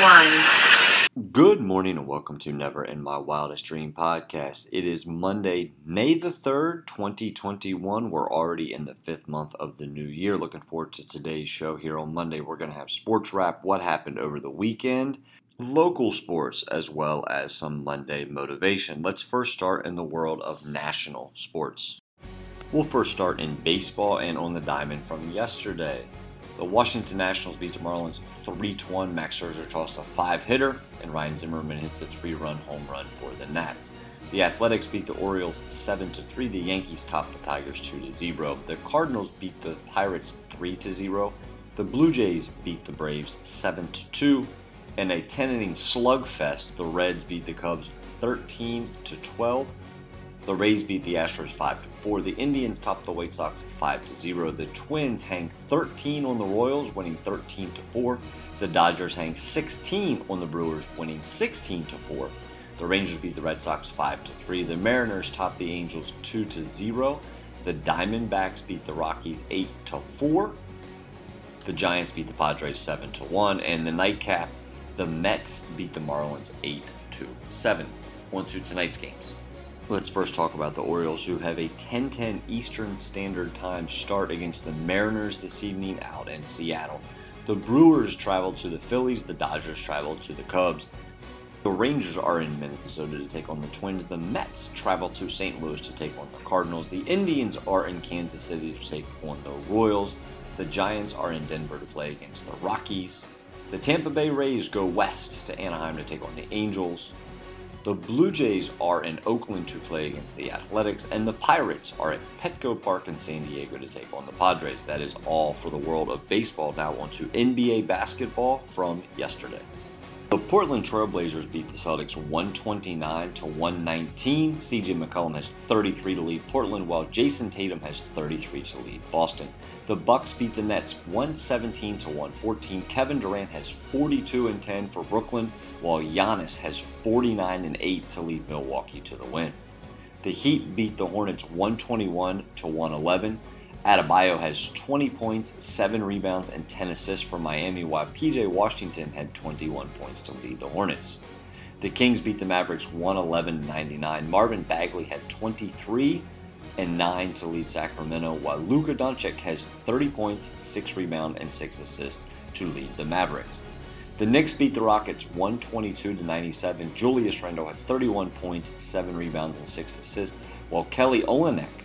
one. Good morning and welcome to Never in My Wildest Dream podcast. It is Monday, May the 3rd, 2021. We're already in the fifth month of the new year. Looking forward to today's show here on Monday. We're going to have sports wrap, what happened over the weekend, local sports, as well as some Monday motivation. Let's first start in the world of national sports. We'll first start in baseball and on the diamond from yesterday. The Washington Nationals beat the Marlins 3 1. Max Scherzer tossed a five hitter, and Ryan Zimmerman hits a three run home run for the Nats. The Athletics beat the Orioles 7 3. The Yankees topped the Tigers 2 0. The Cardinals beat the Pirates 3 0. The Blue Jays beat the Braves 7 2. In a 10 inning slugfest, the Reds beat the Cubs 13 12. The Rays beat the Astros 5 4. The Indians topped the White Sox 5 to 0. The Twins hang 13 on the Royals, winning 13 to 4. The Dodgers hang 16 on the Brewers, winning 16 to 4. The Rangers beat the Red Sox 5 to 3. The Mariners topped the Angels 2 to 0. The Diamondbacks beat the Rockies 8 to 4. The Giants beat the Padres 7 to 1. And the nightcap, the Mets beat the Marlins 8 to 7. On to tonight's games. Let's first talk about the Orioles, who have a 10:10 Eastern Standard Time start against the Mariners this evening out in Seattle. The Brewers travel to the Phillies, the Dodgers travel to the Cubs. The Rangers are in Minnesota to take on the Twins. The Mets travel to St. Louis to take on the Cardinals. The Indians are in Kansas City to take on the Royals. The Giants are in Denver to play against the Rockies. The Tampa Bay Rays go west to Anaheim to take on the Angels. The Blue Jays are in Oakland to play against the Athletics, and the Pirates are at Petco Park in San Diego to take on the Padres. That is all for the world of baseball. Now, on to NBA basketball from yesterday. The Portland Trailblazers beat the Celtics 129 to 119. CJ McCollum has 33 to lead Portland, while Jayson Tatum has 33 to lead Boston. The Bucks beat the Nets 117 to 114. Kevin Durant has 42 and 10 for Brooklyn, while Giannis has 49 and 8 to lead Milwaukee to the win. The Heat beat the Hornets 121 to 111. Adebayo has 20 points, 7 rebounds, and 10 assists for Miami, while PJ Washington had 21 points to lead the Hornets. The Kings beat the Mavericks 111 99. Marvin Bagley had 23 and 9 to lead Sacramento, while Luka Doncic has 30 points, 6 rebounds, and 6 assists to lead the Mavericks. The Knicks beat the Rockets 122 to 97. Julius Randle had 31 points, 7 rebounds, and 6 assists, while Kelly Olynyk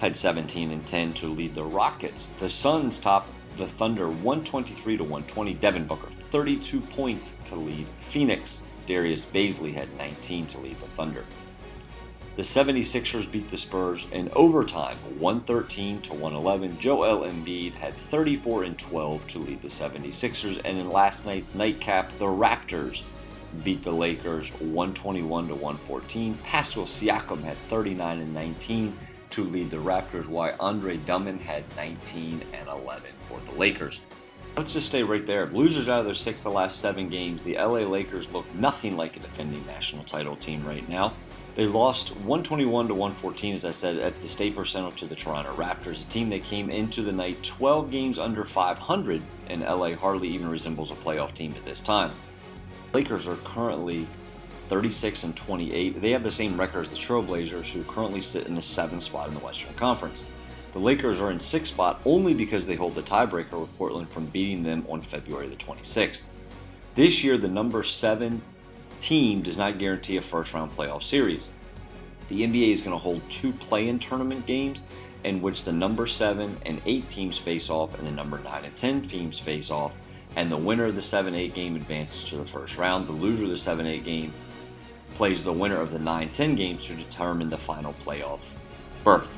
had 17 and 10 to lead the Rockets. The Suns topped the Thunder 123 to 120. Devin Booker 32 points to lead Phoenix. Darius Bazley had 19 to lead the Thunder. The 76ers beat the Spurs in overtime 113 to 111. Joel Embiid had 34 and 12 to lead the 76ers and in last night's nightcap the Raptors beat the Lakers 121 to 114. Pascal Siakam had 39 and 19 to lead the Raptors, while Andre Drummond had 19 and 11 for the Lakers. Let's just stay right there. Losers out of their six of the last seven games. The LA Lakers look nothing like a defending national title team right now. They lost 121 to 114, as I said, at the Staples Center to the Toronto Raptors, a team that came into the night 12 games under 500, and LA hardly even resembles a playoff team at this time. Lakers are currently 36 and 28. They have the same record as the Trailblazers, who currently sit in the seventh spot in the Western Conference. The Lakers are in sixth spot only because they hold the tiebreaker with Portland from beating them on February the 26th. This year, the number seven team does not guarantee a first round playoff series. The NBA is going to hold two play in tournament games in which the number 7 and 8 teams face off and the number 9 and 10 teams face off, and the winner of the 7 8 game advances to the first round. The loser of the 7 8 game plays the winner of the 9 10 games to determine the final playoff berth.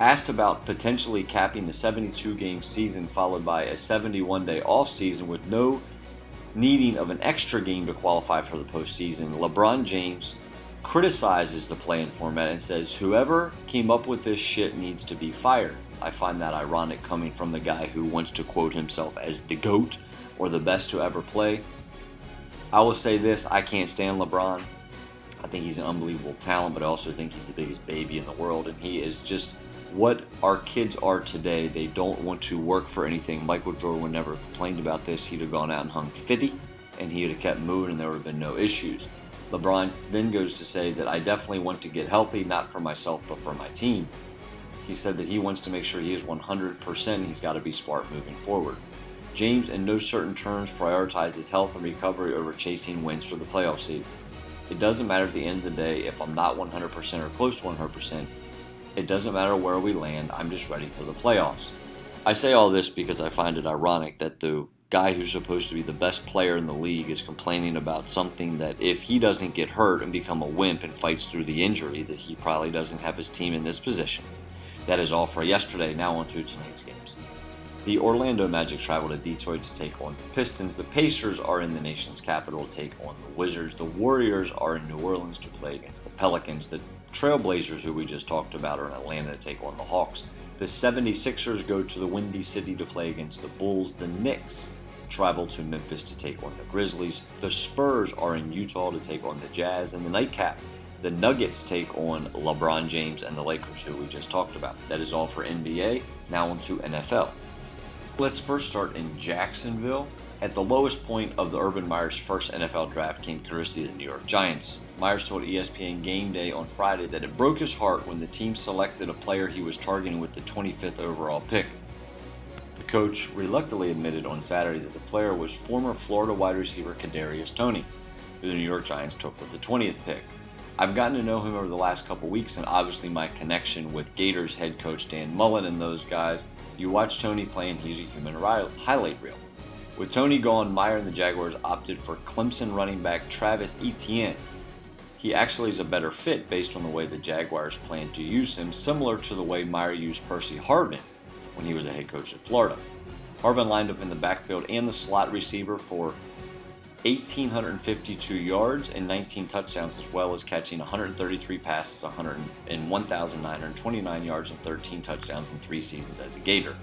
Asked about potentially capping the 72 game season followed by a 71 day off season with no needing of an extra game to qualify for the postseason, LeBron James criticizes the play in format and says, Whoever came up with this shit needs to be fired. I find that ironic coming from the guy who wants to quote himself as the GOAT or the best to ever play. I will say this I can't stand LeBron. I think he's an unbelievable talent, but I also think he's the biggest baby in the world, and he is just what our kids are today. They don't want to work for anything. Michael Jordan never complained about this. He'd have gone out and hung 50, and he would have kept moving, and there would have been no issues. LeBron then goes to say that I definitely want to get healthy, not for myself, but for my team. He said that he wants to make sure he is 100%. He's got to be smart moving forward. James, in no certain terms, prioritizes health and recovery over chasing wins for the playoff seed. It doesn't matter at the end of the day if I'm not 100% or close to 100%. It doesn't matter where we land, I'm just ready for the playoffs. I say all this because I find it ironic that the guy who's supposed to be the best player in the league is complaining about something that if he doesn't get hurt and become a wimp and fights through the injury, that he probably doesn't have his team in this position. That is all for yesterday. Now on to tonight's games. The Orlando Magic travel to Detroit to take on the Pistons. The Pacers are in the nation's capital to take on the Wizards. The Warriors are in New Orleans to play against the Pelicans. The Trailblazers, who we just talked about, are in Atlanta to take on the Hawks. The 76ers go to the Windy City to play against the Bulls. The Knicks travel to Memphis to take on the Grizzlies. The Spurs are in Utah to take on the Jazz. And the nightcap, the Nuggets take on LeBron James and the Lakers, who we just talked about. That is all for NBA. Now on to NFL. Let's first start in Jacksonville. At the lowest point of the Urban Meyer's first NFL draft came courtesy the New York Giants. Myers told ESPN Game Day on Friday that it broke his heart when the team selected a player he was targeting with the 25th overall pick. The coach reluctantly admitted on Saturday that the player was former Florida wide receiver Kadarius Toney, who the New York Giants took with the 20th pick. I've gotten to know him over the last couple weeks, and obviously my connection with Gators head coach Dan Mullen and those guys you watch Toney play and he's a human highlight reel. With Toney gone, Meyer and the Jaguars opted for Clemson running back Travis Etienne. He actually is a better fit based on the way the Jaguars plan to use him, similar to the way Meyer used Percy Harvin when he was a head coach at Florida. Harvin lined up in the backfield and the slot receiver for 1,852 yards and 19 touchdowns, as well as catching 133 passes, 100 and 1,929 yards and 13 touchdowns in three seasons as a Gator.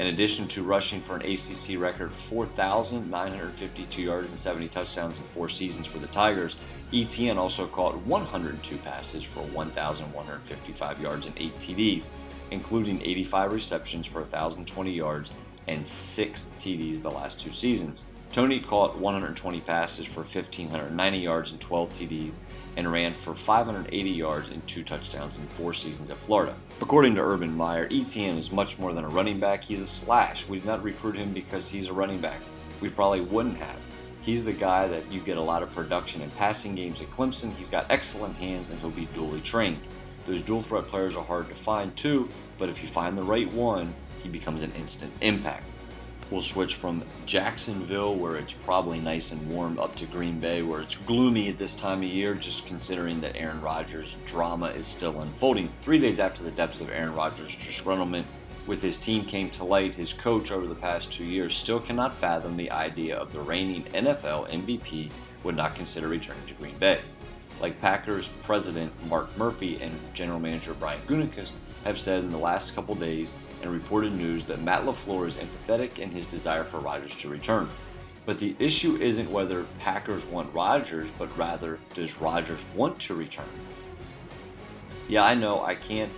In addition to rushing for an ACC record 4,952 yards and 70 touchdowns in four seasons for the Tigers, Etienne also caught 102 passes for 1,155 yards and 8 TDs, including 85 receptions for 1,020 yards and 6 TDs the last two seasons. Toney caught 120 passes for 1,590 yards and 12 TDs and ran for 580 yards and two touchdowns in four seasons at Florida. According to Urban Meyer, Etienne is much more than a running back. He's a slash. We did not recruit him because he's a running back. We probably wouldn't have. He's the guy that you get a lot of production in passing games at Clemson. He's got excellent hands and he'll be dually trained. Those dual threat players are hard to find too, but if you find the right one, he becomes an instant impact. We'll switch from Jacksonville, where it's probably nice and warm, up to Green Bay, where it's gloomy at this time of year, just considering that Aaron Rodgers' drama is still unfolding. Three days after the depths of Aaron Rodgers' disgruntlement with his team came to light, his coach over the past two years still cannot fathom the idea of the reigning NFL MVP would not consider returning to Green Bay. Like Packers president Mark Murphy and general manager Brian Gutekunst have said in the last couple days, and reported news that Matt LaFleur is empathetic in his desire for Rodgers to return. But the issue isn't whether Packers want Rodgers, but rather does Rodgers want to return? Yeah, I know I can't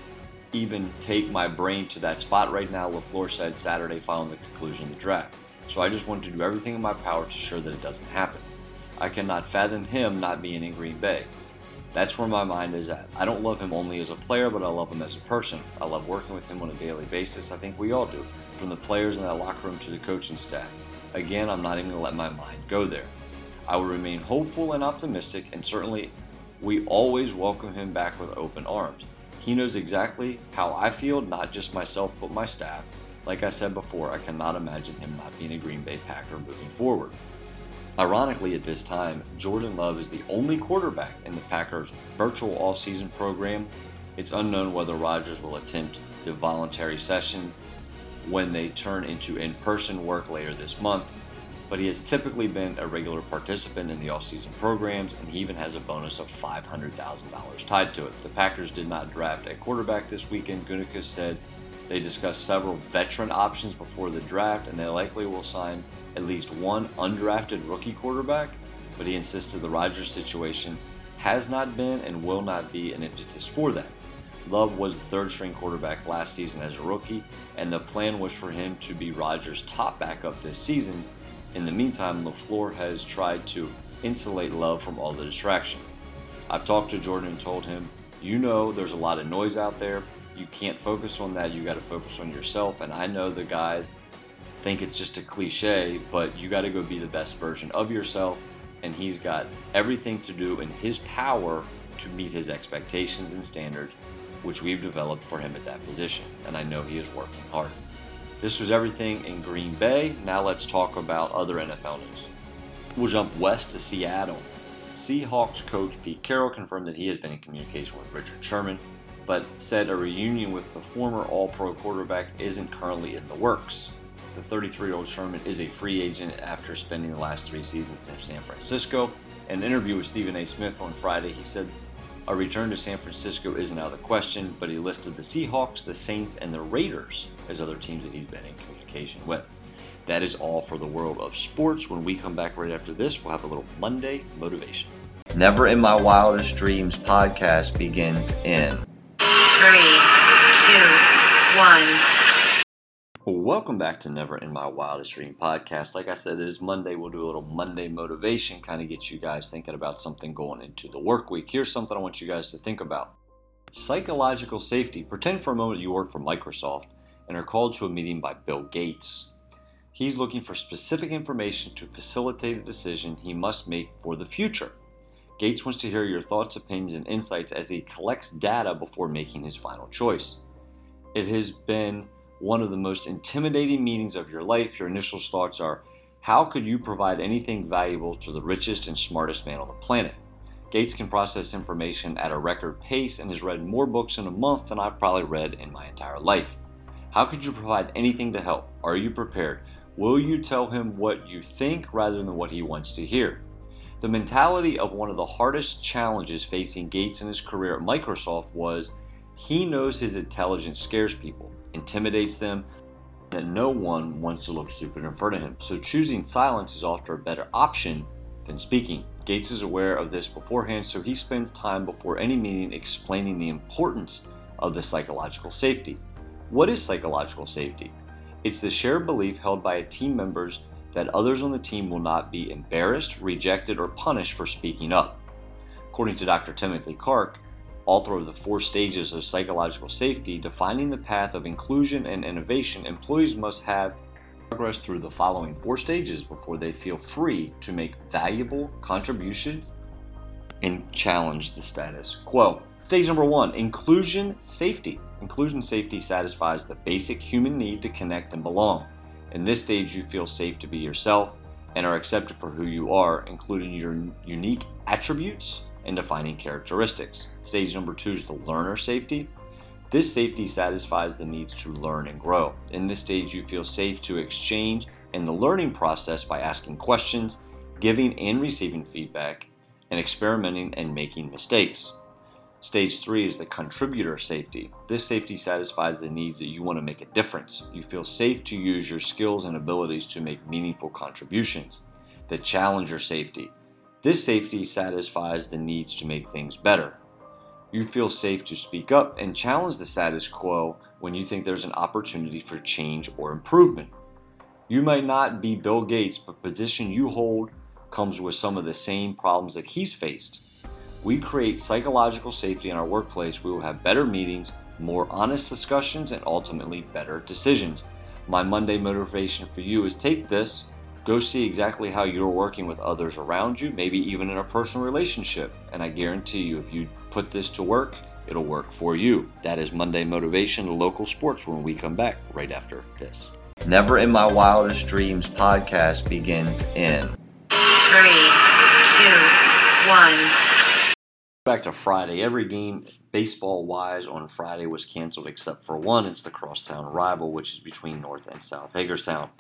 even take my brain to that spot right now, LaFleur said Saturday following the conclusion of the draft. So I just want to do everything in my power to ensure that it doesn't happen. I cannot fathom him not being in Green Bay. That's where my mind is at. I don't love him only as a player, but I love him as a person. I love working with him on a daily basis. I think we all do, from the players in that locker room to the coaching staff. Again, I'm not even going to let my mind go there. I will remain hopeful and optimistic, and certainly we always welcome him back with open arms. He knows exactly how I feel, not just myself, but my staff. Like I said before, I cannot imagine him not being a Green Bay Packer moving forward. Ironically, at this time, Jordan Love is the only quarterback in the Packers' virtual offseason program. It's unknown whether Rodgers will attempt the voluntary sessions when they turn into in person work later this month. but he has typically been a regular participant in the offseason programs, and he even has a bonus of $500,000 tied to it. The Packers did not draft a quarterback this weekend. Gutekunst said they discussed several veteran options before the draft, and they likely will sign at least one undrafted rookie quarterback, but he insisted the Rodgers situation has not been and will not be an impetus for that. Love was the third string quarterback last season as a rookie, and the plan was for him to be Rodgers' top backup this season. In the meantime, LaFleur has tried to insulate Love from all the distraction. I've talked to Jordan and told him, you know, there's a lot of noise out there. You can't focus on that. You got to focus on yourself. And I know the guys think it's just a cliche, but you got to go be the best version of yourself. And he's got everything to do in his power to meet his expectations and standards which we've developed for him at that position, and I know he is working hard. This was everything in Green Bay. Now let's talk about other NFL news. We'll jump west to Seattle. Seahawks coach Pete Carroll confirmed that he has been in communication with Richard Sherman, but said a reunion with the former All Pro quarterback isn't currently in the works. The 33 year old Sherman is a free agent after spending the last three seasons in San Francisco. In an interview with Stephen A. Smith on Friday, he said a return to San Francisco isn't out of the question, but he listed the Seahawks, the Saints, and the Raiders as other teams that he's been in communication with. That is all for the world of sports. When we come back right after this, we'll have a little Monday motivation. Never in My Wildest Dreams podcast begins in Three, two, one. Welcome back to Never in My Wildest Dream podcast. Like I said, it is Monday. We'll do a little Monday motivation, kind of get you guys thinking about something going into the work week. Here's something I want you guys to think about psychological safety. Pretend for a moment you work for Microsoft and are called to a meeting by Bill Gates. He's looking for specific information to facilitate a decision he must make for the future. Gates wants to hear your thoughts, opinions, and insights as he collects data before making his final choice. It has been one of the most intimidating meetings of your life, your initial thoughts are, how could you provide anything valuable to the richest and smartest man on the planet? Gates can process information at a record pace and has read more books in a month than I've probably read in my entire life. How could you provide anything to help? Are you prepared? Will you tell him what you think rather than what he wants to hear? The mentality of one of the hardest challenges facing Gates in his career at Microsoft was he knows his intelligence scares people intimidates them, that no one wants to look stupid in front of him. So choosing silence is often a better option than speaking. Gates is aware of this beforehand, so he spends time before any meeting explaining the importance of the psychological safety. What is psychological safety? It's the shared belief held by a team members that others on the team will not be embarrassed, rejected, or punished for speaking up. According to Dr. Timothy Clark, author of the four stages of psychological safety, defining the path of inclusion and innovation, employees must have progress through the following four stages before they feel free to make valuable contributions and challenge the status quo. Stage number one inclusion safety. Inclusion safety satisfies the basic human need to connect and belong. In this stage, you feel safe to be yourself and are accepted for who you are, including your unique attributes and defining characteristics. Stage number two is the learner safety. This safety satisfies the needs to learn and grow. In this stage, you feel safe to exchange in the learning process by asking questions, giving and receiving feedback, and experimenting and making mistakes. Stage three is the contributor safety. This safety satisfies the needs that you want to make a difference. You feel safe to use your skills and abilities to make meaningful contributions. The challenger safety. This safety satisfies the needs to make things better. You feel safe to speak up and challenge the status quo when you think there's an opportunity for change or improvement. You might not be Bill Gates, but the position you hold comes with some of the same problems that he's faced. We create psychological safety in our workplace. We will have better meetings, more honest discussions, and ultimately better decisions. My Monday motivation for you is take this Go see exactly how you're working with others around you, maybe even in a personal relationship. And I guarantee you, if you put this to work, it'll work for you. That is Monday Motivation, local sports, when we come back right after this. Never in My Wildest Dreams podcast begins in Three, two, one. Back to Friday. Every game, baseball wise, on Friday was canceled except for one. It's the crosstown rival, which is between North and South Hagerstown.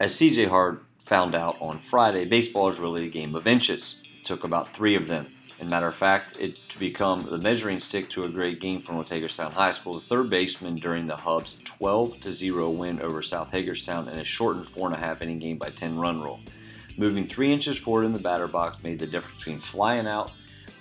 As CJ Hart found out on Friday, baseball is really a game of inches. It took about three of them. And matter of fact, it to become the measuring stick to a great game from Hagerstown High School. The third baseman during the Hubs' 12 0 win over South Hagerstown in a shortened four and a half inning game by 10 run rule. Moving three inches forward in the batter box made the difference between flying out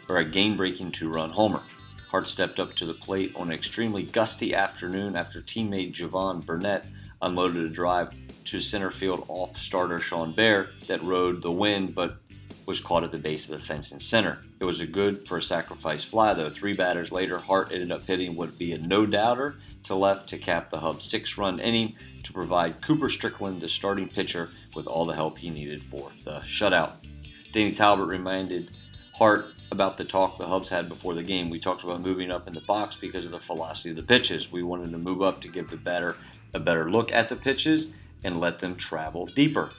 or a game breaking two run homer. Hart stepped up to the plate on an extremely gusty afternoon after teammate Javon Burnett unloaded a drive to center field off starter Sean Bear that rode the wind but was caught at the base of the fence in center. It was a good for a sacrifice fly, though. Three batters later, Hart ended up hitting what would be a no doubter to left to cap the Hub's six run inning to provide Cooper Strickland, the starting pitcher, with all the help he needed for the shutout. Danny Talbot reminded Hart about the talk the Hubs had before the game. We talked about moving up in the box because of the velocity of the pitches. We wanted to move up to give the batter a better look at the pitches and let them travel deeper.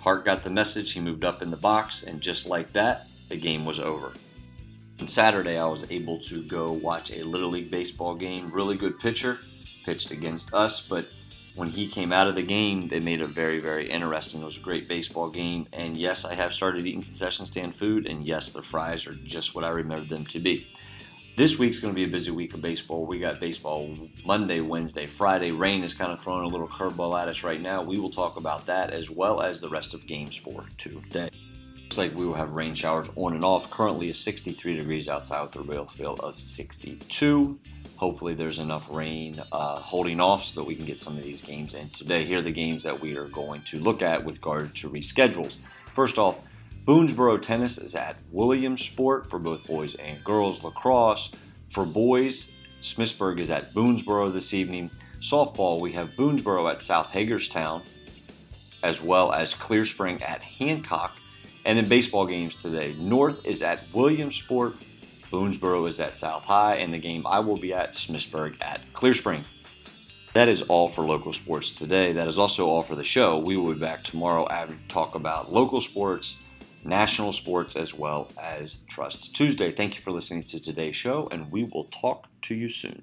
Hart got the message, he moved up in the box, and just like that, the game was over. On Saturday, I was able to go watch a Little League baseball game. Really good pitcher, pitched against us, but when he came out of the game, they made it very, very interesting. It was a great baseball game, and yes, I have started eating concession stand food, and yes, the fries are just what I remember them to be. This week's going to be a busy week of baseball. We got baseball Monday, Wednesday, Friday. Rain is kind of throwing a little curveball at us right now. We will talk about that as well as the rest of games for today. Looks like we will have rain showers on and off. Currently, is 63 degrees outside with a real feel of 62. Hopefully, there's enough rain uh, holding off so that we can get some of these games in today. Here are the games that we are going to look at with regard to reschedules. First off, Boonsboro Tennis is at Williamsport for both boys and girls. Lacrosse for boys, Smithsburg is at Boonsboro this evening. Softball, we have Boonsboro at South Hagerstown, as well as Clear Spring at Hancock. And in baseball games today, North is at Williamsport, Boonsboro is at South High, and the game I will be at Smithsburg at Clear Spring. That is all for local sports today. That is also all for the show. We will be back tomorrow and talk about local sports national sports, as well as Trust Tuesday. Thank you for listening to today's show, and we will talk to you soon.